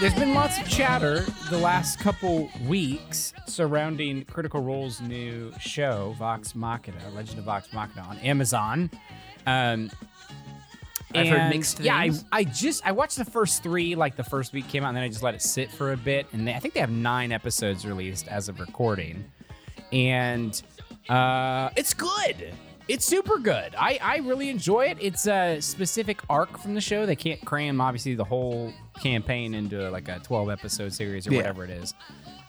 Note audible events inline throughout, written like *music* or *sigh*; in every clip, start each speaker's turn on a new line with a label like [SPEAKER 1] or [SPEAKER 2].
[SPEAKER 1] there's been lots of chatter the last couple weeks surrounding Critical Role's new show, Vox Machina, Legend of Vox Machina, on Amazon. Um,
[SPEAKER 2] I've heard mixed
[SPEAKER 1] Yeah, I. I just I watched the first three, like the first week came out, and then I just let it sit for a bit. And they, I think they have nine episodes released as of recording, and uh, it's good. It's super good. I, I really enjoy it. It's a specific arc from the show. They can't cram obviously the whole campaign into like a 12 episode series or
[SPEAKER 2] Yeah.
[SPEAKER 1] whatever it is.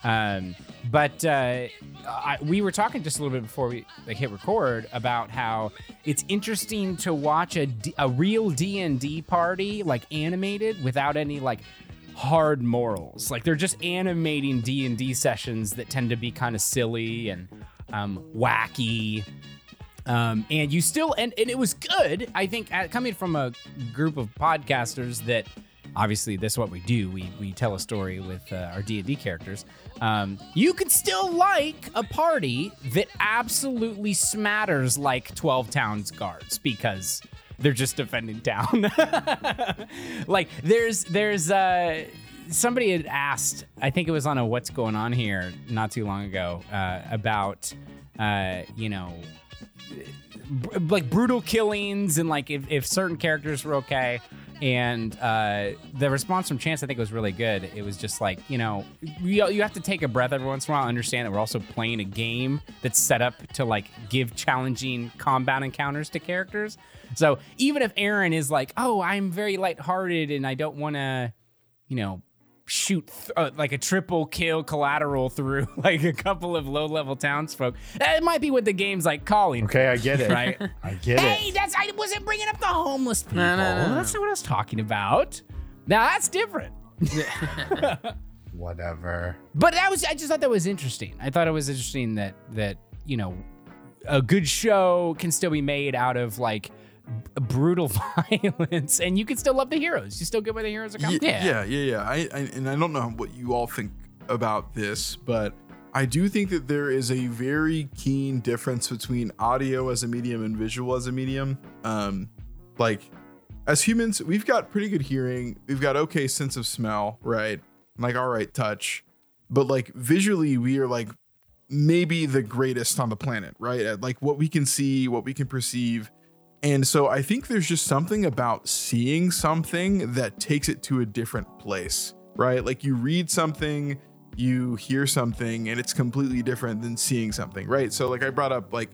[SPEAKER 1] Um, but uh, I, we were talking just a little bit before we like hit record about how it's interesting to watch a, D- a real D and D party like animated without any like hard morals. Like they're just animating D and D sessions that tend to be kind of silly and um, wacky. Um, and you still and, and it was good. I think uh, coming from a group of podcasters that obviously this is what we do. We we tell a story with uh, our D and D characters. Um, you could still like a party that absolutely smatters like Twelve Towns guards because they're just defending town. *laughs* like there's there's uh somebody had asked i think it was on a what's going on here not too long ago uh, about uh you know like brutal killings and like if, if certain characters were okay. And uh, the response from chance i think was really good. It was just like you know you, you have to take a breath every once in a while and understand that we're also playing a game that's set up to like give challenging combat encounters to characters. So even if aaron is like oh i'm very lighthearted and i don't want to you know shoot th- uh, like a triple kill collateral through *laughs* like a couple of low level townsfolk that might be what the game's like calling
[SPEAKER 3] Okay, I get it.
[SPEAKER 1] right *laughs*
[SPEAKER 3] I get
[SPEAKER 1] Hey,
[SPEAKER 3] it.
[SPEAKER 1] that's I wasn't bringing up the homeless people.
[SPEAKER 2] No, no, no, no.
[SPEAKER 1] That's not what I was talking about. Now that's different. *laughs*
[SPEAKER 3] Whatever.
[SPEAKER 1] But that was I just thought that was interesting. I thought it was interesting that that you know a good show can still be made out of like b- brutal *laughs* violence, and you can still love the heroes. You still get where the heroes are coming.
[SPEAKER 4] Ye- yeah, yeah, yeah. I, I and I don't know what you all think about this, but I do think that there is a very keen difference between audio as a medium and visual as a medium. Um, like as humans, we've got pretty good hearing, we've got okay sense of smell, right? Like all right touch, but like visually, we are like maybe the greatest on the planet, right? At like what we can see, what we can perceive. And so I think there's just something about seeing something that takes it to a different place, right? Like you read something, you hear something, and it's completely different than seeing something, right? So, like I brought up, like,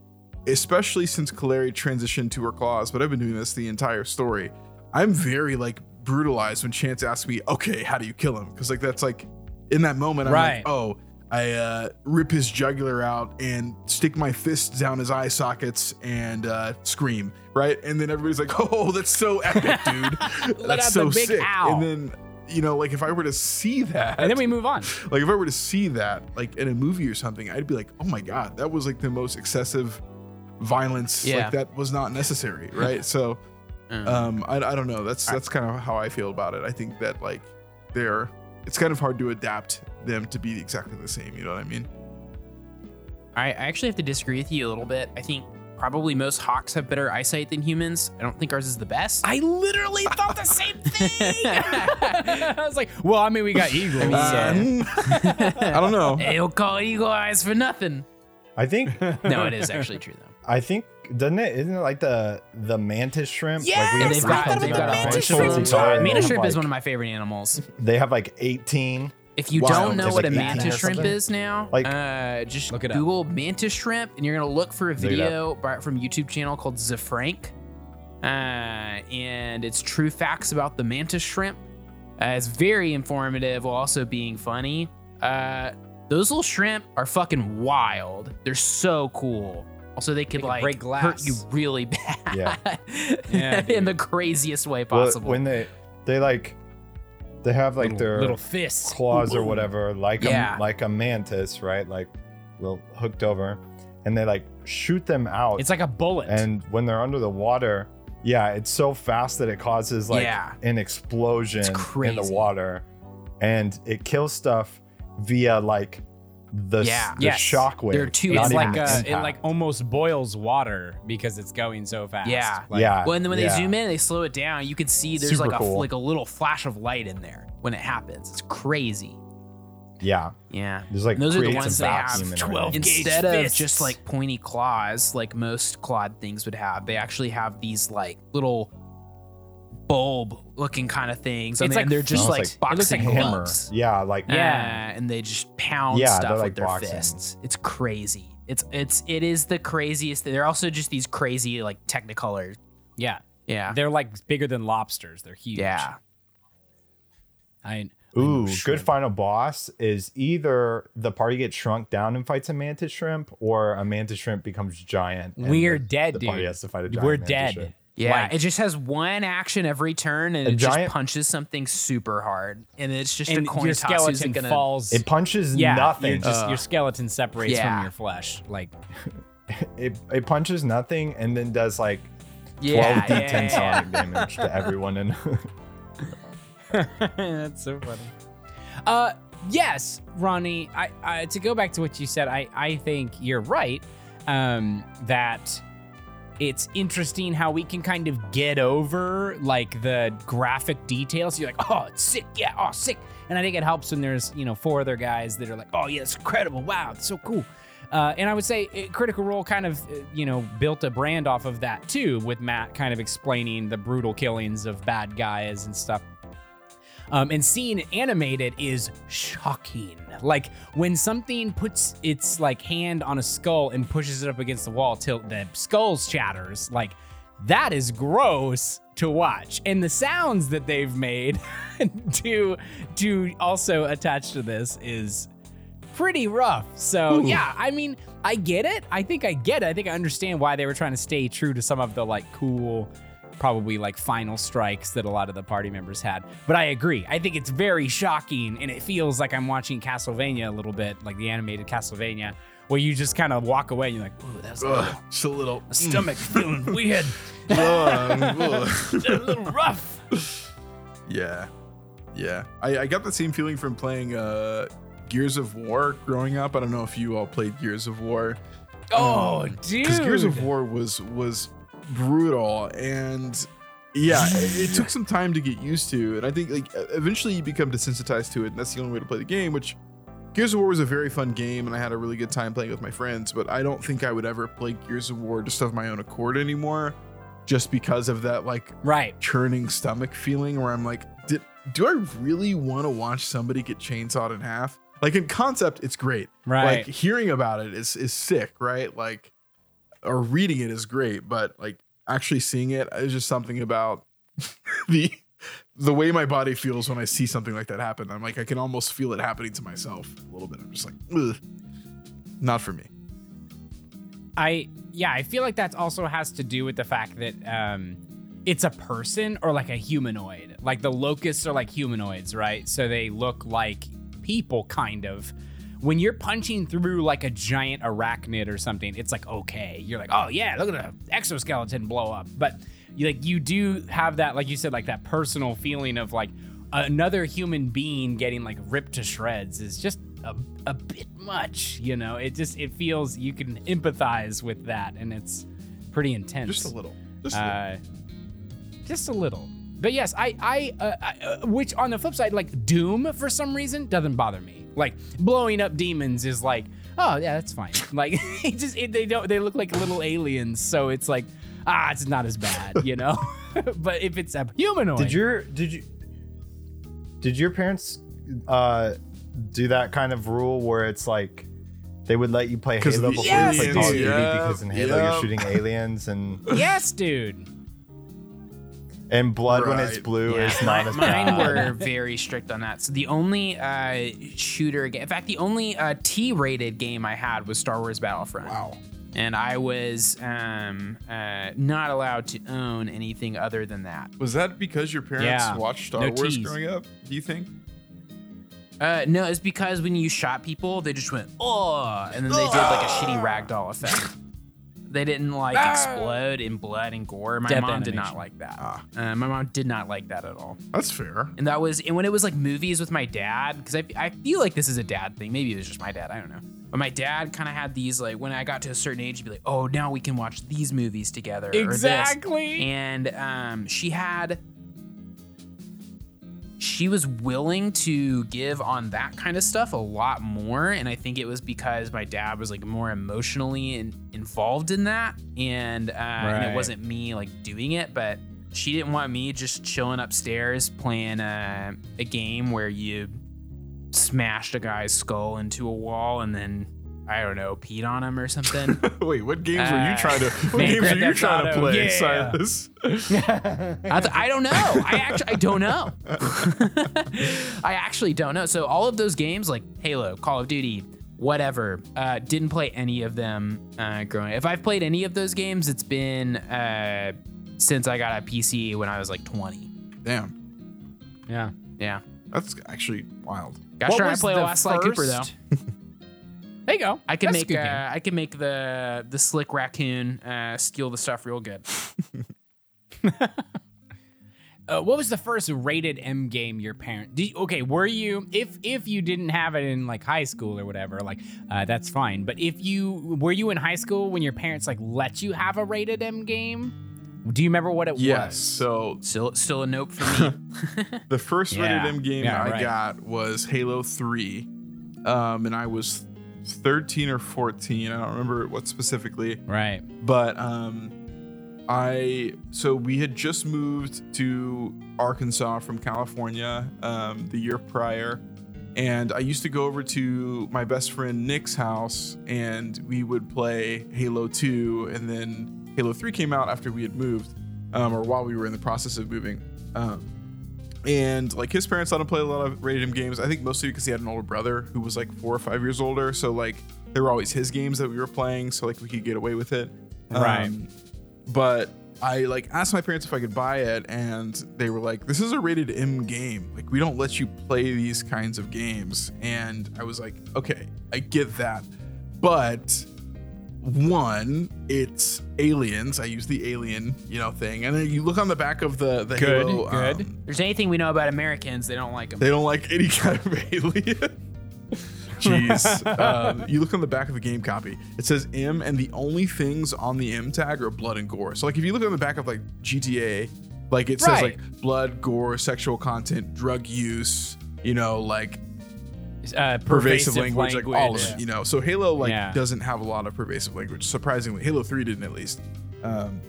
[SPEAKER 4] especially since Kaleri transitioned to her claws, but I've been doing this the entire story. I'm very like brutalized when Chance asks me, okay, how do you kill him? Because, like, that's like in that moment, I'm
[SPEAKER 1] Right.
[SPEAKER 4] like, oh, I uh, rip his jugular out and stick my fists down his eye sockets and uh, scream, right? And then everybody's like, *laughs* "Oh, that's so epic, *laughs* dude! that's so sick!"
[SPEAKER 1] ow.
[SPEAKER 4] And then, you know, like if I were to see that,
[SPEAKER 1] And then we move on. *laughs*
[SPEAKER 4] like if I were to see that, like in a movie or something, I'd be like, "Oh my god, that was like the most excessive violence.
[SPEAKER 2] Yeah.
[SPEAKER 4] Like that was not necessary, right?" so,
[SPEAKER 2] Mm.
[SPEAKER 4] um, I, I don't know. That's that's kind of how I feel about it. I think that like they're, it's kind of hard to adapt them to be exactly the same. You know what I mean?
[SPEAKER 2] I, I actually have to disagree with you a little bit. I think probably most hawks have better eyesight than humans. I don't think ours is the best.
[SPEAKER 1] I literally thought the same *laughs* thing. *laughs* I was like, well, I mean, we got eagles.
[SPEAKER 2] I mean,
[SPEAKER 1] so-
[SPEAKER 2] yeah.
[SPEAKER 4] Um, I don't know. *laughs*
[SPEAKER 2] They don't call eagle eyes for nothing.
[SPEAKER 3] I think
[SPEAKER 2] No, it is actually true though.
[SPEAKER 3] I think doesn't it isn't it like the the mantis shrimp?
[SPEAKER 1] Yes,
[SPEAKER 3] like
[SPEAKER 2] they've
[SPEAKER 3] have
[SPEAKER 2] got-
[SPEAKER 3] tons
[SPEAKER 2] they've
[SPEAKER 3] of
[SPEAKER 2] got a mantis shrimp.
[SPEAKER 3] of.
[SPEAKER 2] Mantis
[SPEAKER 3] They have,
[SPEAKER 2] shrimp is one of my favorite animals.
[SPEAKER 3] They have like 18.
[SPEAKER 2] If you
[SPEAKER 4] Wow.
[SPEAKER 2] don't know what a
[SPEAKER 3] like 18
[SPEAKER 2] mantis shrimp is now,
[SPEAKER 3] Like-
[SPEAKER 2] uh, just
[SPEAKER 1] Look it up.
[SPEAKER 2] Google mantis shrimp, and you're gonna look for a
[SPEAKER 3] Look it up.
[SPEAKER 2] video from YouTube channel called zefrank, uh, and it's true facts about the mantis shrimp. Uh, it's very informative while also being funny. Uh, those little shrimp are fucking wild. They're so cool. Also, they could
[SPEAKER 1] can
[SPEAKER 2] like
[SPEAKER 1] break
[SPEAKER 2] hurt
[SPEAKER 1] glass.
[SPEAKER 2] you really *laughs* bad.
[SPEAKER 3] Yeah.
[SPEAKER 1] Yeah, *laughs*
[SPEAKER 2] in the craziest way
[SPEAKER 3] Well,
[SPEAKER 2] possible.
[SPEAKER 3] when they they like they have like
[SPEAKER 1] little,
[SPEAKER 3] their
[SPEAKER 1] little fists.
[SPEAKER 3] claws or whatever, like
[SPEAKER 2] Yeah.
[SPEAKER 3] a like a mantis, right? Like little hooked over, and they like shoot them out.
[SPEAKER 1] It's like a bullet.
[SPEAKER 3] and when they're under the water, yeah, it's so fast that it causes like
[SPEAKER 2] Yeah.
[SPEAKER 3] an explosion in the water, and it kills stuff via like the
[SPEAKER 2] Yeah.
[SPEAKER 3] the
[SPEAKER 1] Yes.
[SPEAKER 3] shockwave.
[SPEAKER 2] They're too
[SPEAKER 3] not
[SPEAKER 1] it's like
[SPEAKER 3] the
[SPEAKER 1] uh, it like almost boils water because it's going so fast.
[SPEAKER 2] Yeah.
[SPEAKER 1] Like,
[SPEAKER 3] yeah,
[SPEAKER 2] When when they zoom in, they slow it down. You can see there's
[SPEAKER 3] Super
[SPEAKER 2] like a
[SPEAKER 3] cool.
[SPEAKER 2] like a little flash of light in there. when it happens. It's crazy.
[SPEAKER 3] Yeah.
[SPEAKER 2] Yeah.
[SPEAKER 3] There's like
[SPEAKER 2] And those are the ones
[SPEAKER 3] a
[SPEAKER 2] they have
[SPEAKER 1] 12 gauge
[SPEAKER 2] Instead of
[SPEAKER 1] fists.
[SPEAKER 2] just like pointy claws, like most clawed things would have, they actually have these like little bulb looking kind of things. And
[SPEAKER 1] It's
[SPEAKER 2] mean,
[SPEAKER 1] like-
[SPEAKER 2] they're just like,
[SPEAKER 3] like-
[SPEAKER 2] boxing
[SPEAKER 1] like
[SPEAKER 3] hammer.
[SPEAKER 2] gloves.
[SPEAKER 3] Yeah, like
[SPEAKER 2] Yeah,
[SPEAKER 1] Yeah.
[SPEAKER 2] and they just pound
[SPEAKER 3] Yeah,
[SPEAKER 2] stuff
[SPEAKER 3] they're
[SPEAKER 2] with their
[SPEAKER 3] boxing.
[SPEAKER 2] fists. It's crazy. It's it's it is the craziest. thing. They're also just these crazy like Technicolor.
[SPEAKER 1] Yeah.
[SPEAKER 2] Yeah,
[SPEAKER 1] They're like bigger than lobsters. They're huge.
[SPEAKER 2] yeah.
[SPEAKER 1] I, I
[SPEAKER 3] Ooh, good final boss is either the party gets shrunk down and fights a mantis shrimp, or a mantis shrimp becomes giant. and
[SPEAKER 1] We're
[SPEAKER 3] the,
[SPEAKER 1] dead,
[SPEAKER 3] the
[SPEAKER 1] dude.
[SPEAKER 3] party has to fight a giant
[SPEAKER 1] We're
[SPEAKER 3] mantis
[SPEAKER 1] dead.
[SPEAKER 3] shrimp.
[SPEAKER 2] Yeah,
[SPEAKER 1] Like-
[SPEAKER 2] it just has one action every turn, and it
[SPEAKER 3] giant-
[SPEAKER 2] just punches something super hard, and it's just
[SPEAKER 1] And
[SPEAKER 2] a coin
[SPEAKER 1] your
[SPEAKER 2] toss. Who's
[SPEAKER 1] skeleton
[SPEAKER 2] gonna?
[SPEAKER 1] falls.
[SPEAKER 3] It punches
[SPEAKER 1] yeah,
[SPEAKER 3] nothing.
[SPEAKER 1] just-
[SPEAKER 2] Uh,
[SPEAKER 1] your skeleton separates
[SPEAKER 2] yeah.
[SPEAKER 1] from your flesh. Like *laughs*
[SPEAKER 3] it, it punches nothing and then does like 12
[SPEAKER 2] Yeah,
[SPEAKER 3] d10
[SPEAKER 2] yeah, yeah, yeah.
[SPEAKER 3] sonic damage to everyone And *laughs* *laughs*
[SPEAKER 1] That's so funny. Uh, yes, Ronnie. I, I to go back to what you said. I I think you're right. Um, that it's interesting how we can kind of get over like the graphic details. You're like, oh, it's sick. Yeah, oh, sick. And I think it helps when there's you know four other guys that are like, oh yeah, it's incredible. Wow, it's so cool. Uh, and I would say uh, Critical Role kind of, uh, you know, built a brand off of that too, with Matt kind of explaining the brutal killings of bad guys and stuff. Um, and seeing it animated is shocking. Like when something puts its like hand on a skull and pushes it up against the wall till the skull shatters, like that is gross to watch. And the sounds that they've made *laughs* to to also attach to this is pretty rough. So yeah, I mean, I get it. I think I get it. I think I understand why they were trying to stay true to some of the like cool, probably like final strikes that a lot of the party members had. But I agree. I think it's very shocking, and it feels like I'm watching Castlevania a little bit, like the animated Castlevania, where you just kind of walk away and you're like, "Ooh, that's a little,
[SPEAKER 4] Ugh, just a little.
[SPEAKER 1] stomach feeling *laughs* weird, *laughs* a little rough."
[SPEAKER 4] Yeah, yeah. I, I got the same feeling from playing uh, Gears of War growing up. I don't know if you all played Gears of War.
[SPEAKER 1] Oh,
[SPEAKER 4] Because
[SPEAKER 1] dude.
[SPEAKER 4] Gears of War was was brutal and yeah, it, it took some time to get used to, and I think like eventually you become desensitized to it, and that's the only way to play the game. Which Gears of War was a very fun game, and I had a really good time playing with my friends. But I don't think I would ever play Gears of War just of my own accord anymore, just because of that like
[SPEAKER 1] Right.
[SPEAKER 4] churning stomach feeling where I'm like, did do I really want to watch somebody get chainsawed in half? Like in concept, it's great.
[SPEAKER 1] Right.
[SPEAKER 4] Like hearing about it is is sick, right? Like or reading it is great, but like actually seeing it is just something about *laughs* the the way my body feels when I see something like that happen. I'm like I can almost feel it happening to myself a little bit. I'm just like, Ugh. not for me.
[SPEAKER 1] I yeah, I feel like that also has to do with the fact that um it's a person or like a humanoid. Like the locusts are like humanoids, right? So they look like people kind of. When you're punching through like a giant arachnid or something, it's like okay. You're like, "Oh yeah, look at the exoskeleton blow up." But you like you do have that like you said like that personal feeling of like another human being getting like ripped to shreds is just a, a bit much you know it just it feels you can empathize with that and it's pretty intense
[SPEAKER 4] Just a little. Just a little.
[SPEAKER 1] uh, just a little but yes i i, uh, I uh, which on the flip side like doom for some reason doesn't bother me like blowing up demons is like oh yeah that's fine. *laughs* Like it just it, they don't they look like little aliens so it's like ah it's not as bad you know? *laughs* But if it's a humanoid.
[SPEAKER 3] Did your did you did your parents uh do that kind of rule where it's like they would let you play Halo
[SPEAKER 4] the
[SPEAKER 3] before you play Call of Duty because in Halo
[SPEAKER 4] yeah.
[SPEAKER 3] you're shooting aliens and
[SPEAKER 1] yes dude
[SPEAKER 3] and blood when it's blue
[SPEAKER 2] Yeah,
[SPEAKER 3] is not as
[SPEAKER 2] mine
[SPEAKER 3] bad.
[SPEAKER 2] were *laughs* very strict on that. So the only uh, shooter game, in fact, the only uh, T-rated game I had was Star Wars Battlefront.
[SPEAKER 4] wow.
[SPEAKER 2] And I was um, uh, not allowed to own anything other than that.
[SPEAKER 4] Was that because your parents
[SPEAKER 1] Yeah.
[SPEAKER 4] watched Star
[SPEAKER 1] No
[SPEAKER 4] Wars
[SPEAKER 1] tease.
[SPEAKER 4] growing up? Do you think?
[SPEAKER 2] Uh, no, it's because when you shot people, they just went oh, and then they did like a shitty ragdoll effect. They didn't like explode in blood and gore. My
[SPEAKER 1] Death
[SPEAKER 2] mom did not like that.
[SPEAKER 4] Ah.
[SPEAKER 2] Uh, my mom did not like that at all.
[SPEAKER 4] That's fair.
[SPEAKER 2] And that was, and when it was like movies with my dad, because I, I feel like this is a dad thing. Maybe it was just my dad. I don't know. But my dad kind of had these, like, when I got to a certain age, he'd be like, oh, now we can watch these movies together. or this."
[SPEAKER 1] Exactly.
[SPEAKER 2] And um, she had, she was willing to give on that kind of stuff a lot more and i think it was because my dad was like more emotionally in, involved in that and, uh, and it wasn't me like doing it but she didn't want me just chilling upstairs playing uh, a game where you smashed a guy's skull into a wall and then i don't know peed on him or something *laughs*
[SPEAKER 4] Wait, what games were you
[SPEAKER 2] Uh,
[SPEAKER 4] trying to? *laughs* What
[SPEAKER 1] man,
[SPEAKER 4] games
[SPEAKER 1] Grand
[SPEAKER 4] are you
[SPEAKER 1] Theft
[SPEAKER 4] trying to play,
[SPEAKER 1] yeah.
[SPEAKER 4] Silas? *laughs*
[SPEAKER 2] I, th- I don't know. I actually I don't know. I actually don't know. So all of those games like Halo, Call of Duty, whatever, uh, didn't play any of them uh, growing. If I've played any of those games, it's been uh, since I got a PC when I was like 20.
[SPEAKER 4] Damn,
[SPEAKER 1] Yeah.
[SPEAKER 2] Yeah.
[SPEAKER 4] that's actually wild.
[SPEAKER 2] Gosh
[SPEAKER 1] What
[SPEAKER 2] darn, I
[SPEAKER 1] was
[SPEAKER 2] play
[SPEAKER 1] the
[SPEAKER 2] lot Sly Cooper though.
[SPEAKER 1] First- There you go.
[SPEAKER 2] I can
[SPEAKER 1] That's
[SPEAKER 2] make uh. I can make the the slick raccoon uh, steal the stuff real good. *laughs*
[SPEAKER 1] Uh, what was the first rated M game your parent? Did you- okay, were you if if you didn't have it in like high school or whatever, like uh, that's fine. But if you were you in high school when your parents like let you have a rated M game? Do you remember what it
[SPEAKER 4] Yes.
[SPEAKER 1] was?
[SPEAKER 4] So
[SPEAKER 2] Still still a nope for me. *laughs*
[SPEAKER 4] the first
[SPEAKER 1] Yeah.
[SPEAKER 4] rated M game
[SPEAKER 1] Yeah,
[SPEAKER 4] I
[SPEAKER 1] right.
[SPEAKER 4] got was Halo 3. Um, and I was 13 or 14. I don't remember what specifically.
[SPEAKER 1] Right.
[SPEAKER 4] but um i so we had just moved to arkansas from california um the year prior and i used to go over to my best friend nick's house and we would play halo 2 and then halo 3 came out after we had moved um, or while we were in the process of moving um, and like his parents let him play a lot of rated M games. I think mostly because he had an older brother who was like four or five years older. So like they were always his games that we were playing. So like we could get away with it.
[SPEAKER 1] Right.
[SPEAKER 4] Um, but I like asked my parents if I could buy it, and they were like, "This is a rated M game. Like we don't let you play these kinds of games." And I was like, "Okay, I get that, but." One, it's aliens. I use the alien, you know, thing, and then you look on the back of the the
[SPEAKER 1] Good,
[SPEAKER 4] Halo,
[SPEAKER 1] good.
[SPEAKER 4] um,
[SPEAKER 2] There's anything we know about Americans, they don't like them.
[SPEAKER 4] they don't like any *laughs* kind of alien. Jeez. *laughs* um, you look on the back of the game copy. It says M, and the only things on the M tag are blood and gore. So, like, if you look on the back of like GTA, like it says like blood, gore, sexual content, drug use. You know, like
[SPEAKER 1] Uh,
[SPEAKER 4] pervasive, language, like all of it. You know, so Halo like
[SPEAKER 1] Yeah.
[SPEAKER 4] doesn't have a lot of pervasive language. Surprisingly, Halo Three didn't at least. Um,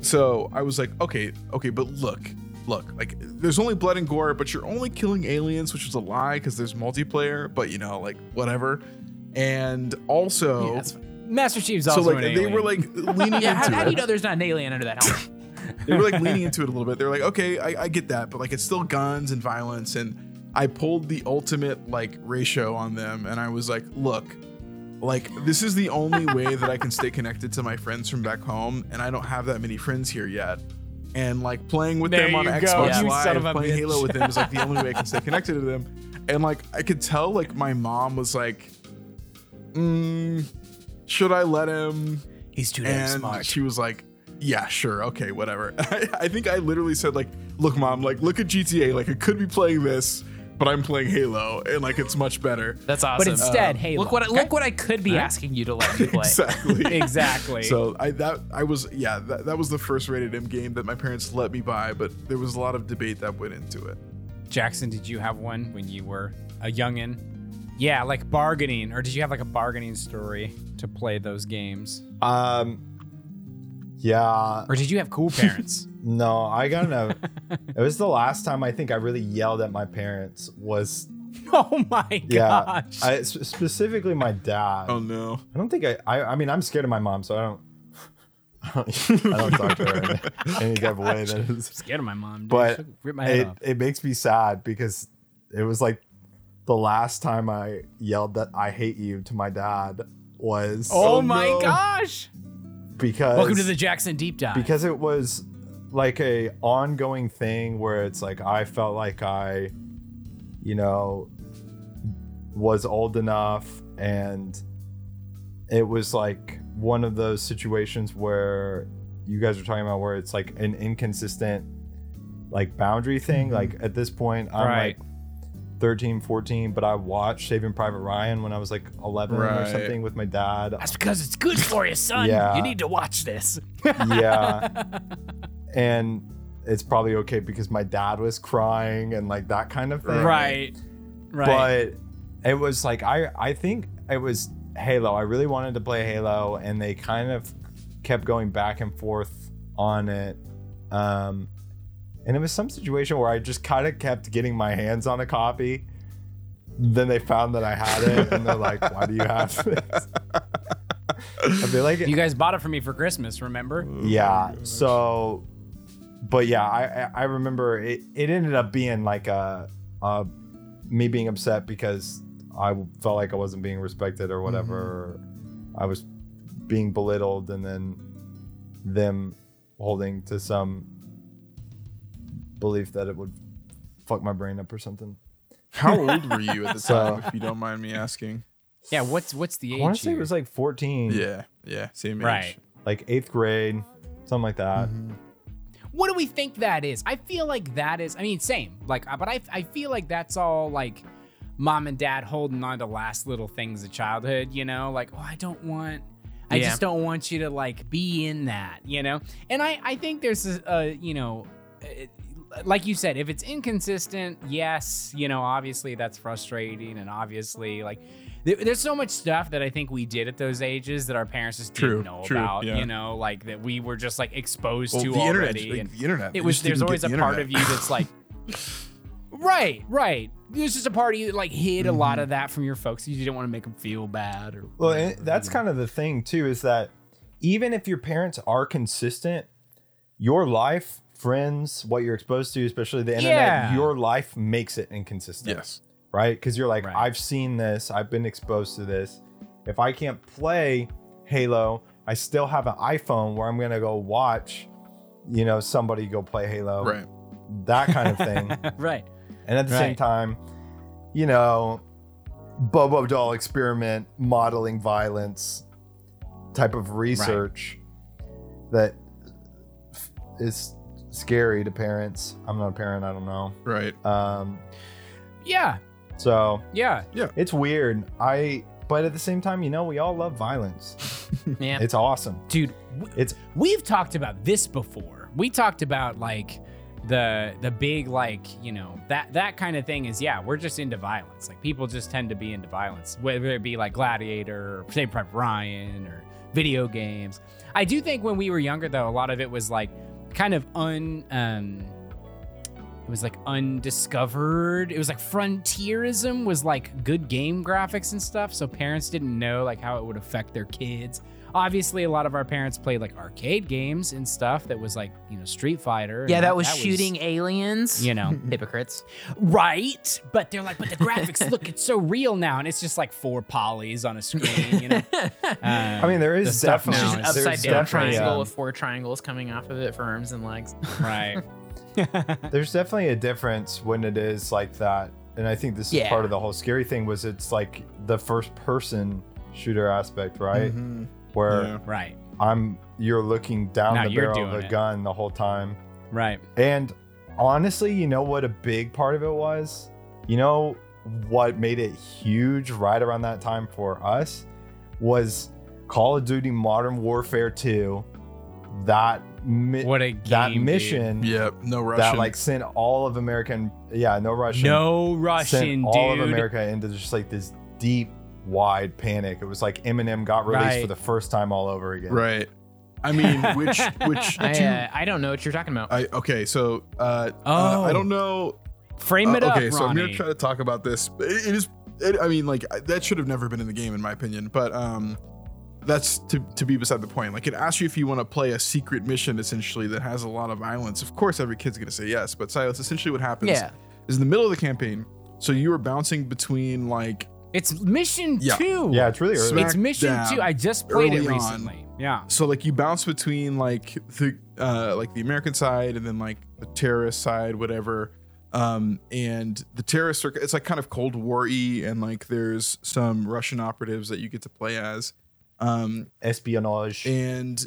[SPEAKER 4] so I was like, okay, okay, but look, look, like there's only blood and gore, but you're only killing aliens, which is a lie because there's multiplayer. But you know, like whatever. And also,
[SPEAKER 1] Yeah. Master Chief's
[SPEAKER 4] so
[SPEAKER 1] also
[SPEAKER 4] like
[SPEAKER 1] an
[SPEAKER 4] they were like leaning *laughs*
[SPEAKER 2] Yeah, how,
[SPEAKER 4] into
[SPEAKER 2] how
[SPEAKER 4] it.
[SPEAKER 2] do you know there's not an alien under that helmet?
[SPEAKER 4] they were like leaning into it a little bit. They're like, okay, I, I get that, but like it's still guns and violence. And I pulled the ultimate like ratio on them, and I was like, look, like this is the only *laughs* way that I can stay connected to my friends from back home, and I don't have that many friends here yet. And like playing with
[SPEAKER 1] There
[SPEAKER 4] them on
[SPEAKER 1] you go,
[SPEAKER 4] Xbox
[SPEAKER 1] you
[SPEAKER 4] Live,
[SPEAKER 1] son of a
[SPEAKER 4] playing
[SPEAKER 1] bitch.
[SPEAKER 4] Halo with them is like the only way I can stay *laughs* connected to them. And like I could tell, like my mom was like, mm, should I let him?
[SPEAKER 1] He's too damn
[SPEAKER 4] and
[SPEAKER 1] smart.
[SPEAKER 4] she was like yeah sure okay whatever *laughs* I, I think i literally said like look mom like look at gta like i could be playing this but i'm playing halo and like it's much better
[SPEAKER 2] That's awesome.
[SPEAKER 1] But instead, Halo.
[SPEAKER 2] look what I,
[SPEAKER 1] okay?
[SPEAKER 2] look what I could be asking you to let me *laughs* play.
[SPEAKER 4] exactly *laughs*
[SPEAKER 1] exactly.
[SPEAKER 4] so i that i was yeah that, that was the first rated m game that my parents let me buy but there was a lot of debate that went into it
[SPEAKER 1] Jackson, did you have one when you were a youngin? Yeah, like bargaining, or did you have like a bargaining story to play those games,
[SPEAKER 3] Um, yeah,
[SPEAKER 1] or did you have cool *laughs* parents?
[SPEAKER 3] no, I got a. *laughs* it was the last time I think I really yelled at my parents. Was *laughs*
[SPEAKER 1] oh my
[SPEAKER 3] yeah,
[SPEAKER 1] gosh!
[SPEAKER 3] I, s- specifically my dad.
[SPEAKER 4] oh no
[SPEAKER 3] I don't think I, I. I mean, I'm scared of my mom, so I don't. I don't, I don't talk to her in any type of way that is.
[SPEAKER 1] scared of my mom, dude.
[SPEAKER 3] But
[SPEAKER 1] rip my head
[SPEAKER 3] it,
[SPEAKER 1] off.
[SPEAKER 3] it makes me sad because it was like the last time I yelled that I hate you to my dad was
[SPEAKER 1] Oh,
[SPEAKER 4] Oh,
[SPEAKER 1] my
[SPEAKER 4] no.
[SPEAKER 1] gosh!
[SPEAKER 3] Because
[SPEAKER 1] Welcome to the Jackson deep dive.
[SPEAKER 3] because it was like a ongoing thing where it's like I felt like I, you know, was old enough and it was like one of those situations where you guys are talking about where it's like an inconsistent like boundary thing mm-hmm. like at this point i'm
[SPEAKER 1] Right.
[SPEAKER 3] like 13 14 but i watched saving private ryan when i was like 11 or something with my dad
[SPEAKER 1] that's because it's good for you, son.
[SPEAKER 3] Yeah.
[SPEAKER 1] You need to watch this.
[SPEAKER 3] yeah *laughs* and it's probably okay because my dad was crying and like that kind of thing.
[SPEAKER 1] Right. Right.
[SPEAKER 3] But it was like I I think it was Halo. I really wanted to play Halo, and they kind of kept going back and forth on it. Um, and it was some situation where I just kind of kept getting my hands on a copy. Then they found that I had it, and they're like, "Why do you have *laughs* this?" I feel like
[SPEAKER 1] you guys bought it for me for Christmas, remember?
[SPEAKER 3] yeah. So, but yeah, I I I remember it. It ended up being like a, a me being upset because I felt like I wasn't being respected or whatever. Or I was being belittled, and then them holding to some belief that it would fuck my brain up or something.
[SPEAKER 4] How old were you at the *laughs*
[SPEAKER 3] So-
[SPEAKER 4] time, if you don't mind me asking?
[SPEAKER 1] Yeah, what's what's the age?
[SPEAKER 3] I want to say it
[SPEAKER 1] here?
[SPEAKER 3] was like 14,
[SPEAKER 4] Yeah, yeah, same age.
[SPEAKER 1] Right.
[SPEAKER 3] like eighth grade, something like that.
[SPEAKER 1] What do we think that is? I feel like that is. I mean, same. Like, uh, but I I feel like that's all like mom and dad holding on to last little things of childhood. You know, like oh, I don't want. I
[SPEAKER 2] Yeah.
[SPEAKER 1] just don't want you to like be in that. You know, and I I think there's a, a you know. Like you said, if it's inconsistent, yes, you know, obviously that's frustrating, and obviously, like, there, there's so much stuff that I think we did at those ages that our parents just
[SPEAKER 4] True,
[SPEAKER 1] didn't know
[SPEAKER 4] true,
[SPEAKER 1] about,
[SPEAKER 4] yeah.
[SPEAKER 1] you know, like that we were just like exposed
[SPEAKER 4] Well,
[SPEAKER 1] to
[SPEAKER 4] the internet,
[SPEAKER 1] already.
[SPEAKER 4] like,
[SPEAKER 1] and
[SPEAKER 4] the internet.
[SPEAKER 1] it was there's always
[SPEAKER 4] get
[SPEAKER 1] a
[SPEAKER 4] the
[SPEAKER 1] part of you that's like, *laughs* right, right. There's just a part of you that like hid a lot
[SPEAKER 4] Mm-hmm.
[SPEAKER 1] of that from your folks. Because you didn't want to make them feel bad or.
[SPEAKER 3] Well,
[SPEAKER 1] whatever,
[SPEAKER 3] that's
[SPEAKER 1] you know.
[SPEAKER 3] kind of the thing too is that even if your parents are consistent, your life, friends, what you're exposed to, especially the internet,
[SPEAKER 1] Yeah.
[SPEAKER 3] your life makes it inconsistent.
[SPEAKER 4] Yes.
[SPEAKER 3] Right? Because you're like,
[SPEAKER 1] Right.
[SPEAKER 3] I've seen this, I've been exposed to this. If I can't play Halo, I still have an iPhone where I'm gonna go watch, you know, somebody go play Halo.
[SPEAKER 4] Right.
[SPEAKER 3] That kind of thing. *laughs*
[SPEAKER 1] right.
[SPEAKER 3] And at the same time, you know, Bobo doll experiment modeling violence type of research that f- is scary to parents. I'm not a parent, I don't know.
[SPEAKER 4] Right.
[SPEAKER 3] Um,
[SPEAKER 1] Yeah.
[SPEAKER 3] so
[SPEAKER 1] Yeah. Yeah.
[SPEAKER 3] It's weird. I but at the same time, you know, we all love violence. *laughs*
[SPEAKER 2] Yeah.
[SPEAKER 3] It's awesome.
[SPEAKER 1] Dude, w-
[SPEAKER 3] It's
[SPEAKER 1] we've talked about this before. We talked about like the the big like you know that that kind of thing is yeah we're just into violence like people just tend to be into violence whether it be like gladiator or Saving Private Ryan or video games i do think when we were younger though a lot of it was like kind of un um it was like undiscovered. It was like frontierism was like good game graphics and stuff so parents didn't know like how it would affect their kids obviously a lot of our parents played like arcade games and stuff that was like you know street fighter
[SPEAKER 2] yeah,
[SPEAKER 1] and
[SPEAKER 2] that was shooting aliens.
[SPEAKER 1] you know *laughs*
[SPEAKER 2] hypocrites.
[SPEAKER 1] right but they're like but the graphics *laughs* look it's so real now and it's just like four polys on a screen you know *laughs* Uh,
[SPEAKER 3] I mean there is
[SPEAKER 1] the
[SPEAKER 3] definitely
[SPEAKER 1] now
[SPEAKER 2] Just an upside down triangle
[SPEAKER 3] um,
[SPEAKER 2] with four triangles coming off of it for arms and legs.
[SPEAKER 1] right
[SPEAKER 3] there's definitely a difference when it is like that and i think this is
[SPEAKER 2] Yeah.
[SPEAKER 3] part of the whole scary thing was it's like the first person shooter aspect right
[SPEAKER 4] Mhm.
[SPEAKER 3] Where
[SPEAKER 4] Yeah.
[SPEAKER 1] right
[SPEAKER 3] i'm you're looking down
[SPEAKER 1] Now
[SPEAKER 3] the barrel of
[SPEAKER 1] doing
[SPEAKER 3] a
[SPEAKER 1] it.
[SPEAKER 3] gun the whole time
[SPEAKER 1] right
[SPEAKER 3] and honestly you know what a big part of it was you know what made it huge right around that time for us was call of duty modern warfare 2 that mi-
[SPEAKER 1] what a
[SPEAKER 3] that
[SPEAKER 1] game, dude.
[SPEAKER 3] mission
[SPEAKER 4] Yep. No Russian.
[SPEAKER 3] that like sent all of American, yeah, no Russian,
[SPEAKER 1] no
[SPEAKER 3] sent
[SPEAKER 1] russian
[SPEAKER 3] all
[SPEAKER 1] dude
[SPEAKER 3] of America into just like this deep, wide panic. It was like Eminem got released
[SPEAKER 1] Right.
[SPEAKER 3] for the first time all over again.
[SPEAKER 4] Right. I mean, which *laughs* which
[SPEAKER 2] I,
[SPEAKER 4] two-
[SPEAKER 2] uh, I don't know what you're talking about.
[SPEAKER 4] I okay, so uh,
[SPEAKER 1] Oh.
[SPEAKER 4] uh, I don't know.
[SPEAKER 1] frame it
[SPEAKER 4] uh,
[SPEAKER 1] up
[SPEAKER 4] okay, so I'm gonna try to talk about this. It, it is. It, I mean, like that should have never been in the game, in my opinion. But um, that's to to be beside the point. Like it asks you if you want to play a secret mission, essentially that has a lot of violence. Of course, every kid's gonna say yes. But Silas, essentially, what happens
[SPEAKER 2] Yeah.
[SPEAKER 4] is in the middle of the campaign. So you were bouncing between like
[SPEAKER 1] it's mission
[SPEAKER 4] Yeah.
[SPEAKER 1] two
[SPEAKER 3] Yeah, it's really early.
[SPEAKER 4] Smack
[SPEAKER 1] it's mission
[SPEAKER 4] down
[SPEAKER 1] two i just played it
[SPEAKER 4] early on.
[SPEAKER 1] recently yeah
[SPEAKER 4] so like you bounce between like the uh like the American side and then like the terrorist side, whatever. Um, and the terrorists are it's like kind of Cold War y, and like there's some Russian operatives that you get to play as. Um,
[SPEAKER 3] Espionage.
[SPEAKER 4] and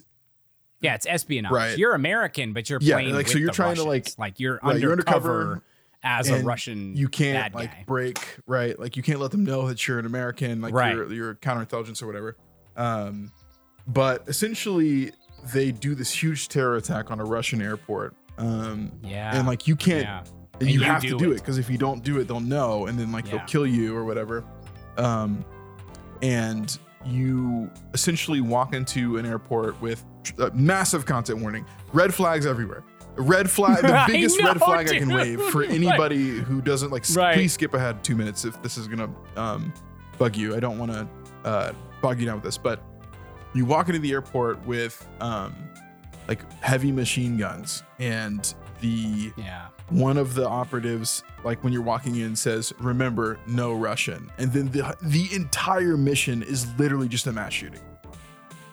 [SPEAKER 1] Yeah, it's espionage.
[SPEAKER 4] Right.
[SPEAKER 1] You're American, but you're
[SPEAKER 4] Yeah,
[SPEAKER 1] playing
[SPEAKER 4] like, so
[SPEAKER 1] with
[SPEAKER 4] you're
[SPEAKER 1] the
[SPEAKER 4] trying to, like-
[SPEAKER 1] like you're
[SPEAKER 4] right, you're
[SPEAKER 1] undercover, as a Russian.
[SPEAKER 4] you can't like
[SPEAKER 1] guy.
[SPEAKER 4] break right like you can't let them know that you're an american like
[SPEAKER 1] Right.
[SPEAKER 4] you're, you're counterintelligence or whatever um but essentially they do this huge terror attack on a russian airport Um,
[SPEAKER 2] Yeah.
[SPEAKER 4] and like you can't
[SPEAKER 1] Yeah.
[SPEAKER 4] and
[SPEAKER 1] And
[SPEAKER 4] you
[SPEAKER 1] you
[SPEAKER 4] have
[SPEAKER 1] do
[SPEAKER 4] to do
[SPEAKER 1] it.
[SPEAKER 4] it because if you don't do it they'll know and then like
[SPEAKER 1] Yeah.
[SPEAKER 4] they'll kill you or whatever um and you essentially walk into an airport with uh, massive content warning red flags everywhere red flag the *laughs*
[SPEAKER 1] I
[SPEAKER 4] biggest red
[SPEAKER 1] know,
[SPEAKER 4] flag i can
[SPEAKER 1] dude.
[SPEAKER 4] wave for
[SPEAKER 1] Like-
[SPEAKER 4] anybody who doesn't like
[SPEAKER 1] Right.
[SPEAKER 4] please skip ahead two minutes if this is gonna um bug you i don't want to uh bog you down with this but you walk into the airport with um like heavy machine guns and the
[SPEAKER 1] Yeah.
[SPEAKER 4] one of the operatives like when you're walking in says remember no russian and then the the entire mission is literally just a mass shooting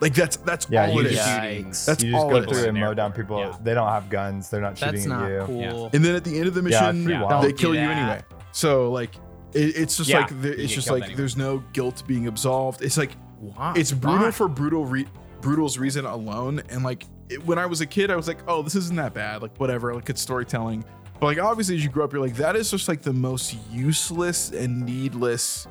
[SPEAKER 4] like that's that's
[SPEAKER 3] Yeah,
[SPEAKER 4] all
[SPEAKER 3] you
[SPEAKER 4] it is
[SPEAKER 3] just-
[SPEAKER 2] Yikes.
[SPEAKER 4] That's
[SPEAKER 3] you just
[SPEAKER 4] all
[SPEAKER 3] go
[SPEAKER 4] it is.
[SPEAKER 3] through and mow down people.
[SPEAKER 1] yeah.
[SPEAKER 3] They don't have guns. They're not shooting
[SPEAKER 2] That's
[SPEAKER 3] at
[SPEAKER 2] not
[SPEAKER 3] you.
[SPEAKER 2] cool.
[SPEAKER 4] and then at the end of the mission
[SPEAKER 1] Yeah.
[SPEAKER 4] they kill you anyway so like it, it's just
[SPEAKER 1] Yeah,
[SPEAKER 4] like the, it's just like
[SPEAKER 1] anyway.
[SPEAKER 4] there's no guilt being absolved it's like
[SPEAKER 2] Why?
[SPEAKER 4] it's brutal
[SPEAKER 2] Why?
[SPEAKER 4] for brutal re- brutal's reason alone and like it, when i was a kid i was like oh this isn't that bad like whatever like it's storytelling but like obviously as you grow up you're like that is just like the most useless and needless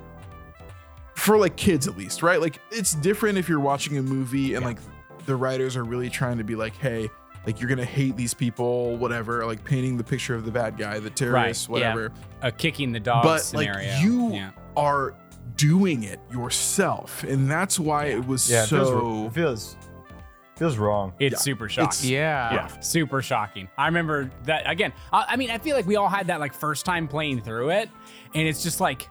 [SPEAKER 4] for like kids at least right like it's different if you're watching a movie and like the writers are really trying to be like hey like you're gonna hate these people whatever like painting the picture of the bad guy the terrorist
[SPEAKER 2] yeah.
[SPEAKER 4] whatever
[SPEAKER 1] A kicking the dog
[SPEAKER 4] but
[SPEAKER 1] scenario.
[SPEAKER 4] like you
[SPEAKER 1] Yeah.
[SPEAKER 4] are doing it yourself and that's why it was
[SPEAKER 3] Yeah, it feels,
[SPEAKER 4] so
[SPEAKER 3] it feels feels wrong.
[SPEAKER 1] It's
[SPEAKER 4] Yeah.
[SPEAKER 1] super shocking.
[SPEAKER 4] It's-
[SPEAKER 2] yeah.
[SPEAKER 1] Yeah, super shocking. I remember that again. I, I mean, I feel like we all had that like first time playing through it, and it's just like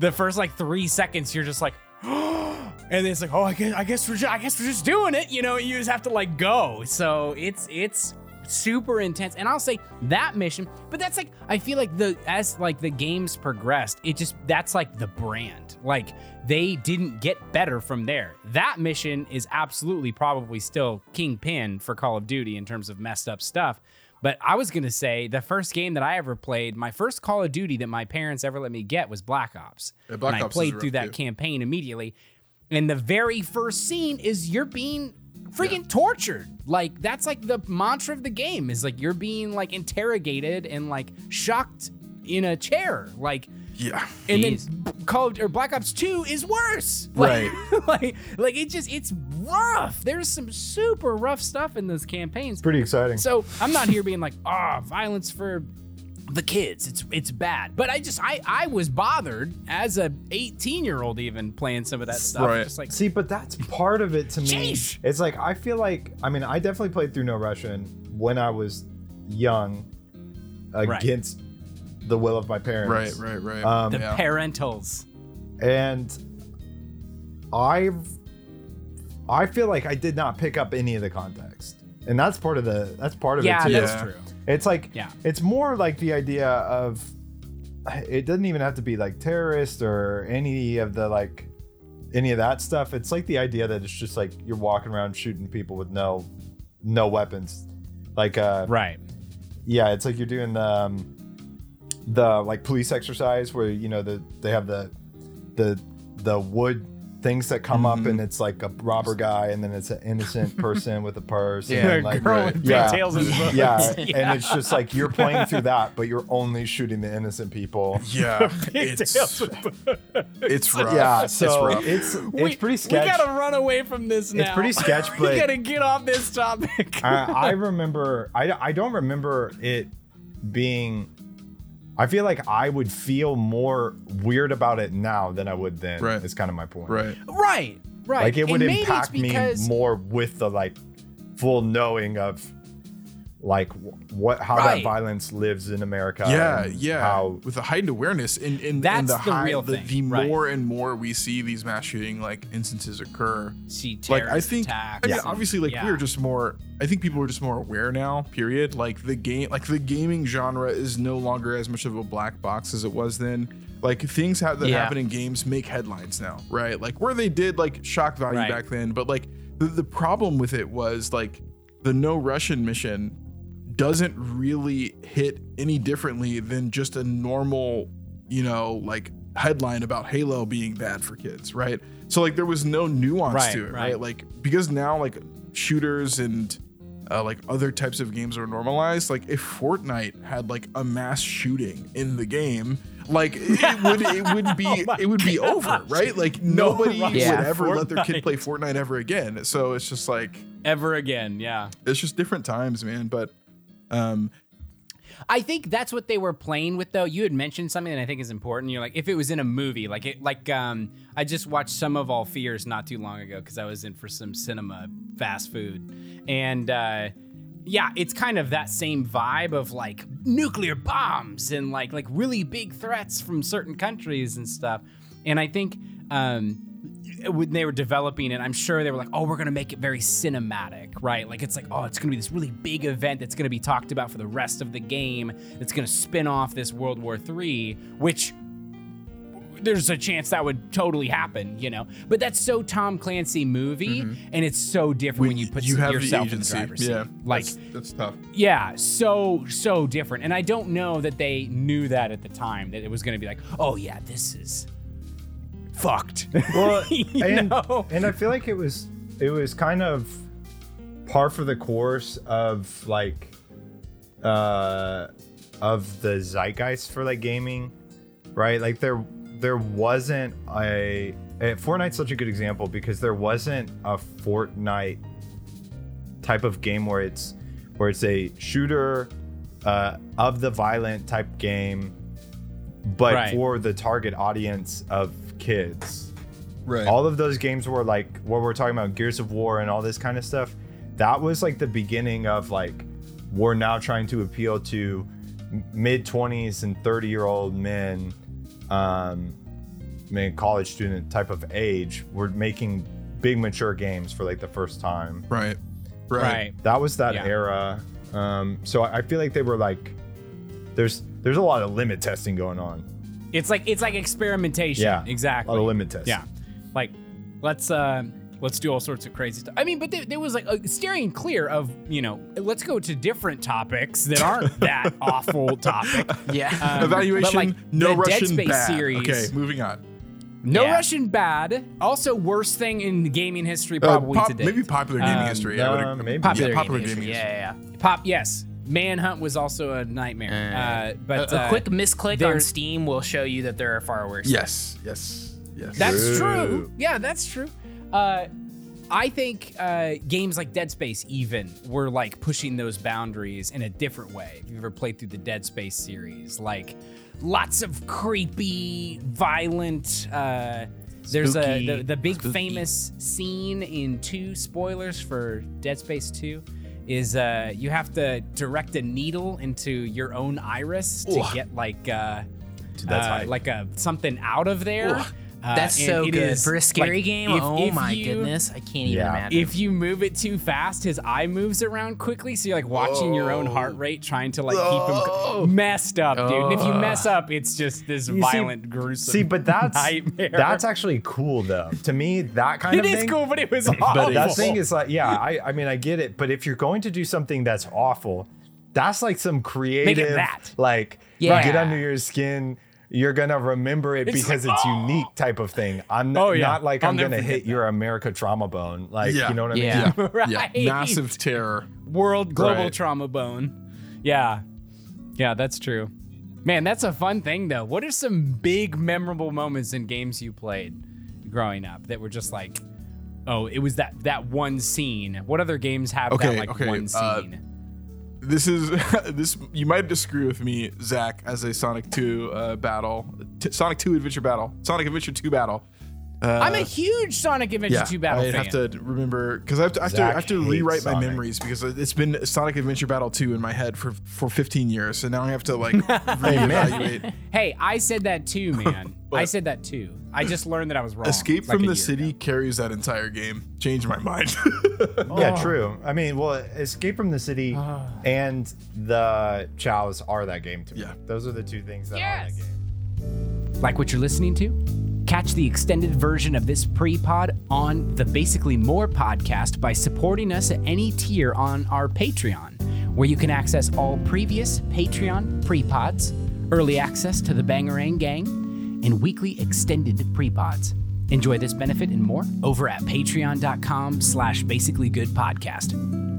[SPEAKER 1] the first like three seconds, you're just like, *gasps* and it's like, oh, I guess, I guess we're, just, I guess we're just doing it. You know, you just have to like go. So it's it's super intense. And I'll say that mission, but that's like I feel like the as like the games progressed, it just that's like the brand. Like they didn't get better from there. That mission is absolutely probably still kingpin for Call of Duty in terms of messed up stuff. But I was gonna say the first game that I ever played, my first Call of Duty that my parents ever let me get was Black Ops.
[SPEAKER 4] Yeah, Black
[SPEAKER 1] and I
[SPEAKER 4] Ops is
[SPEAKER 1] played through that
[SPEAKER 4] too.
[SPEAKER 1] campaign immediately. And the very first scene is you're being freaking tortured. Like that's like the mantra of the game is like you're being like interrogated and like shocked in a chair. Like
[SPEAKER 4] yeah
[SPEAKER 1] and
[SPEAKER 2] Jeez.
[SPEAKER 1] then Call of, or Black Ops 2 is worse. *laughs* Like, like like it just it's rough. There's some super rough stuff in those campaigns.
[SPEAKER 3] Pretty exciting.
[SPEAKER 1] So I'm not here being like, *laughs* ah, violence for the kids. It's it's bad. But I just I I was bothered as a 18 year old even playing some of that stuff.
[SPEAKER 4] Right.
[SPEAKER 1] Just like
[SPEAKER 3] See, but that's part of it to me.
[SPEAKER 1] Sheesh.
[SPEAKER 3] It's like I feel like I mean I definitely played through No Russian when I was young, against the will of my parents.
[SPEAKER 4] right right right
[SPEAKER 3] Um,
[SPEAKER 1] the
[SPEAKER 4] yeah.
[SPEAKER 1] parentals.
[SPEAKER 3] and I've I feel like I did not pick up any of the context, and that's part of the that's part of
[SPEAKER 1] Yeah,
[SPEAKER 3] it too.
[SPEAKER 1] that's
[SPEAKER 4] Yeah.
[SPEAKER 1] true.
[SPEAKER 3] It's like
[SPEAKER 1] Yeah.
[SPEAKER 3] it's more like the idea of it doesn't even have to be like terrorist or any of the like any of that stuff. It's like the idea that it's just like you're walking around shooting people with no no weapons. Like uh
[SPEAKER 1] Right.
[SPEAKER 3] yeah, it's like you're doing the um, the like police exercise where you know the they have the the the wood things that come
[SPEAKER 1] Mm-hmm.
[SPEAKER 3] up and it's like a robber guy and then it's an innocent *laughs* person with a purse
[SPEAKER 2] Yeah,
[SPEAKER 3] and
[SPEAKER 1] A
[SPEAKER 3] like
[SPEAKER 1] girl
[SPEAKER 4] right.
[SPEAKER 1] with
[SPEAKER 3] Yeah.
[SPEAKER 1] pigtails *laughs* and books.
[SPEAKER 3] yeah, and it's just like you're playing through that, but you're only shooting the innocent people. *laughs*
[SPEAKER 4] yeah it's
[SPEAKER 1] Pigtails.
[SPEAKER 3] Yeah,
[SPEAKER 4] it's rough it's
[SPEAKER 3] so
[SPEAKER 4] rough.
[SPEAKER 3] it's it's pretty sketch.
[SPEAKER 1] We gotta run away from this now.
[SPEAKER 3] It's pretty sketch,
[SPEAKER 1] we gotta get off this topic.
[SPEAKER 3] I, I remember I, I don't remember it being I feel like I would feel more weird about it now than I would then.
[SPEAKER 4] Right.
[SPEAKER 3] Is kind of my point.
[SPEAKER 4] right
[SPEAKER 1] right. Right.
[SPEAKER 3] Like it would
[SPEAKER 1] And
[SPEAKER 3] impact me
[SPEAKER 1] because-
[SPEAKER 3] more with the like full knowing of like what how
[SPEAKER 1] Right.
[SPEAKER 3] that violence lives in America.
[SPEAKER 4] yeah yeah
[SPEAKER 3] How
[SPEAKER 4] with a heightened awareness and, and, and
[SPEAKER 1] That's
[SPEAKER 4] the,
[SPEAKER 1] the
[SPEAKER 4] high,
[SPEAKER 1] real
[SPEAKER 4] the,
[SPEAKER 1] thing,
[SPEAKER 4] the
[SPEAKER 1] right.
[SPEAKER 4] more and more we see these mass shooting like instances occur
[SPEAKER 1] see
[SPEAKER 4] like I think
[SPEAKER 1] attacks.
[SPEAKER 4] I mean,
[SPEAKER 1] and-
[SPEAKER 4] obviously like
[SPEAKER 1] yeah.
[SPEAKER 4] we're just more I think people are just more aware now period like the game like the gaming genre is no longer as much of a black box as it was then like things have that
[SPEAKER 2] Yeah.
[SPEAKER 4] happen in games make headlines now right like where they did like shock value
[SPEAKER 1] Right.
[SPEAKER 4] back then but like the, the problem with it was like the no Russian mission doesn't really hit any differently than just a normal, you know, like headline about Halo being bad for kids, right? So like there was no nuance
[SPEAKER 1] Right,
[SPEAKER 4] to it,
[SPEAKER 1] right.
[SPEAKER 4] right? Like because now like shooters and uh, like other types of games are normalized. Like if Fortnite had like a mass shooting in the game, like it *laughs* would it would be it would be over, right? Like nobody would
[SPEAKER 1] Russia
[SPEAKER 4] ever let their kid play Fortnite ever again. So it's just like
[SPEAKER 1] Ever again, yeah.
[SPEAKER 4] it's just different times, man. But um,
[SPEAKER 1] I think that's what they were playing with, though. You had mentioned something that I think is important. You're like, if it was in a movie, like it, like um, I just watched Sum of All Fears not too long ago because I was in for some cinema fast food, and uh, yeah, it's kind of that same vibe of like nuclear bombs and like like really big threats from certain countries and stuff. And I think um, when they were developing it, I'm sure they were like, oh, we're gonna make it very cinematic, right? Like it's like, oh, it's gonna be this really big event that's gonna be talked about for the rest of the game. That's gonna spin off this World War III, which there's a chance that would totally happen, you know. But that's so Tom Clancy movie, mm-hmm. and it's so different when, you put
[SPEAKER 4] you
[SPEAKER 1] yourself in the driver's seat.
[SPEAKER 4] yeah,
[SPEAKER 1] Like
[SPEAKER 4] that's, that's tough.
[SPEAKER 1] yeah, so so different. And I don't know that they knew that at the time that it was going to be like, "Oh yeah, this is fucked." *laughs*
[SPEAKER 3] Well, *laughs* and,
[SPEAKER 1] know?
[SPEAKER 3] and I feel like it was it was kind of par for the course of like uh of the zeitgeist for like gaming, right? Like there there wasn't a Fortnite's such a good example because there wasn't a Fortnite type of game where it's where it's a shooter uh, of the violent type game, but
[SPEAKER 1] Right.
[SPEAKER 3] for the target audience of kids
[SPEAKER 4] Right.
[SPEAKER 3] all of those games were like what we're talking about gears of war and all this kind of stuff that was like the beginning of like we're now trying to appeal to mid 20s and 30 year old men um I mean college student type of age we're making big mature games for like the first time
[SPEAKER 4] right. Right.
[SPEAKER 1] right.
[SPEAKER 3] that was that
[SPEAKER 1] Yeah.
[SPEAKER 3] era um so i I feel like they were like there's there's a lot of limit testing going on
[SPEAKER 1] It's like it's like experimentation.
[SPEAKER 3] Yeah,
[SPEAKER 1] exactly.
[SPEAKER 3] a lot of limit test.
[SPEAKER 1] Yeah, like let's uh, let's do all sorts of crazy stuff. I mean, but there, there was like a steering clear of you know, let's go to different topics that aren't *laughs* that awful topic.
[SPEAKER 2] Yeah.
[SPEAKER 1] Um,
[SPEAKER 4] Evaluation.
[SPEAKER 1] like,
[SPEAKER 4] no
[SPEAKER 1] the Dead
[SPEAKER 4] Russian
[SPEAKER 1] Space
[SPEAKER 4] bad.
[SPEAKER 1] series.
[SPEAKER 4] Okay, moving on.
[SPEAKER 1] No
[SPEAKER 2] Yeah.
[SPEAKER 1] Russian bad. Also, worst thing in gaming history
[SPEAKER 4] Uh,
[SPEAKER 1] probably
[SPEAKER 4] pop-
[SPEAKER 1] today.
[SPEAKER 4] maybe popular gaming
[SPEAKER 1] Um,
[SPEAKER 4] history. I would
[SPEAKER 3] uh, maybe.
[SPEAKER 1] Popular,
[SPEAKER 4] Yeah, popular
[SPEAKER 1] gaming
[SPEAKER 4] gaming
[SPEAKER 1] history.
[SPEAKER 4] history.
[SPEAKER 1] Yeah, yeah, yeah. Pop. Yes, Manhunt was also a nightmare. Uh, but
[SPEAKER 2] a, a
[SPEAKER 1] uh,
[SPEAKER 2] quick misclick on Steam will show you that there are far worse.
[SPEAKER 4] Yes. Yes. Yes.
[SPEAKER 1] That's
[SPEAKER 3] True.
[SPEAKER 1] true. Yeah, that's true. Uh, I think uh, games like Dead Space even were like pushing those boundaries in a different way. If you've ever played through the Dead Space series, like lots of creepy, violent. Uh, there's a the, the big
[SPEAKER 2] Spooky.
[SPEAKER 1] famous scene in two spoilers for Dead Space Two is uh, you have to direct a needle into your own iris to get like uh,
[SPEAKER 3] that's
[SPEAKER 1] uh, like a something out of there.
[SPEAKER 4] Ugh.
[SPEAKER 1] Uh,
[SPEAKER 2] That's so good
[SPEAKER 1] is,
[SPEAKER 2] for a scary
[SPEAKER 1] like,
[SPEAKER 2] game.
[SPEAKER 1] if-
[SPEAKER 2] oh
[SPEAKER 1] if
[SPEAKER 2] my
[SPEAKER 1] you-
[SPEAKER 2] goodness, I can't even
[SPEAKER 3] Yeah.
[SPEAKER 2] imagine.
[SPEAKER 1] If you move it too fast, his eye moves around quickly, so you're like watching your own heart rate, trying to like
[SPEAKER 4] Oh.
[SPEAKER 1] keep him messed up, dude. And if you mess up, it's just this
[SPEAKER 3] You see-
[SPEAKER 1] violent, gruesome.
[SPEAKER 3] See, but that's
[SPEAKER 1] nightmare.
[SPEAKER 3] that's actually cool though. To me, that kind
[SPEAKER 1] it
[SPEAKER 3] of
[SPEAKER 1] is
[SPEAKER 3] thing.
[SPEAKER 1] cool, but it was awful.
[SPEAKER 3] That thing is like, yeah, I, I mean, I get it. But if you're going to do something that's awful, that's like some creative,
[SPEAKER 1] that.
[SPEAKER 3] like,
[SPEAKER 2] Yeah.
[SPEAKER 3] get under your skin. You're gonna remember it
[SPEAKER 1] It's
[SPEAKER 3] because
[SPEAKER 1] like,
[SPEAKER 3] it's
[SPEAKER 1] oh.
[SPEAKER 3] unique type of thing. I'm
[SPEAKER 1] Oh, yeah.
[SPEAKER 3] not like
[SPEAKER 1] I'll
[SPEAKER 3] I'm gonna
[SPEAKER 1] forget
[SPEAKER 3] hit your America trauma bone. Like,
[SPEAKER 4] Yeah.
[SPEAKER 3] you know what I mean?
[SPEAKER 2] Yeah. *laughs*
[SPEAKER 4] Yeah.
[SPEAKER 1] Right.
[SPEAKER 4] Yeah. Massive terror.
[SPEAKER 1] world global
[SPEAKER 4] Right.
[SPEAKER 1] trauma bone. Yeah. Yeah, that's true. Man, that's a fun thing though. What are some big memorable moments in games you played growing up that were just like oh, it was that that one scene. What other games have
[SPEAKER 4] Okay,
[SPEAKER 1] that like
[SPEAKER 4] okay,
[SPEAKER 1] one
[SPEAKER 4] uh,
[SPEAKER 1] scene?
[SPEAKER 4] This is *laughs* this. You might disagree with me, Zach, as a Sonic 2 uh, battle, T- Sonic 2 Adventure battle, Sonic Adventure 2 battle.
[SPEAKER 1] Uh, I'm a huge Sonic Adventure 2 battle
[SPEAKER 4] I
[SPEAKER 1] fan.
[SPEAKER 4] have to remember because I have to, I have to, I have to
[SPEAKER 3] hates
[SPEAKER 4] rewrite my memories because it's been Sonic Adventure Battle 2 in my head for for 15 years, so now I have to like *laughs* reevaluate.
[SPEAKER 1] Hey, I said that too, *laughs* man. I said that too. I just learned that I was wrong.
[SPEAKER 4] Escape
[SPEAKER 1] like
[SPEAKER 4] from the City
[SPEAKER 1] ago.
[SPEAKER 4] carries that entire game. Changed my mind. *laughs*
[SPEAKER 3] Yeah,
[SPEAKER 1] Oh.
[SPEAKER 3] true. I mean, well, Escape from the City ah. and the Chows are that game to me.
[SPEAKER 4] Yeah.
[SPEAKER 3] Those are the two things that
[SPEAKER 1] Yes.
[SPEAKER 3] are that game.
[SPEAKER 1] Like what you're listening to? Catch the extended version of this pre pod on the Basically More podcast by supporting us at any tier on our Patreon, where you can access all previous Patreon pre pods, early access to the Bangarang Gang, and weekly extended pre pods. Enjoy this benefit and more over at patreon.com slash basically good podcast.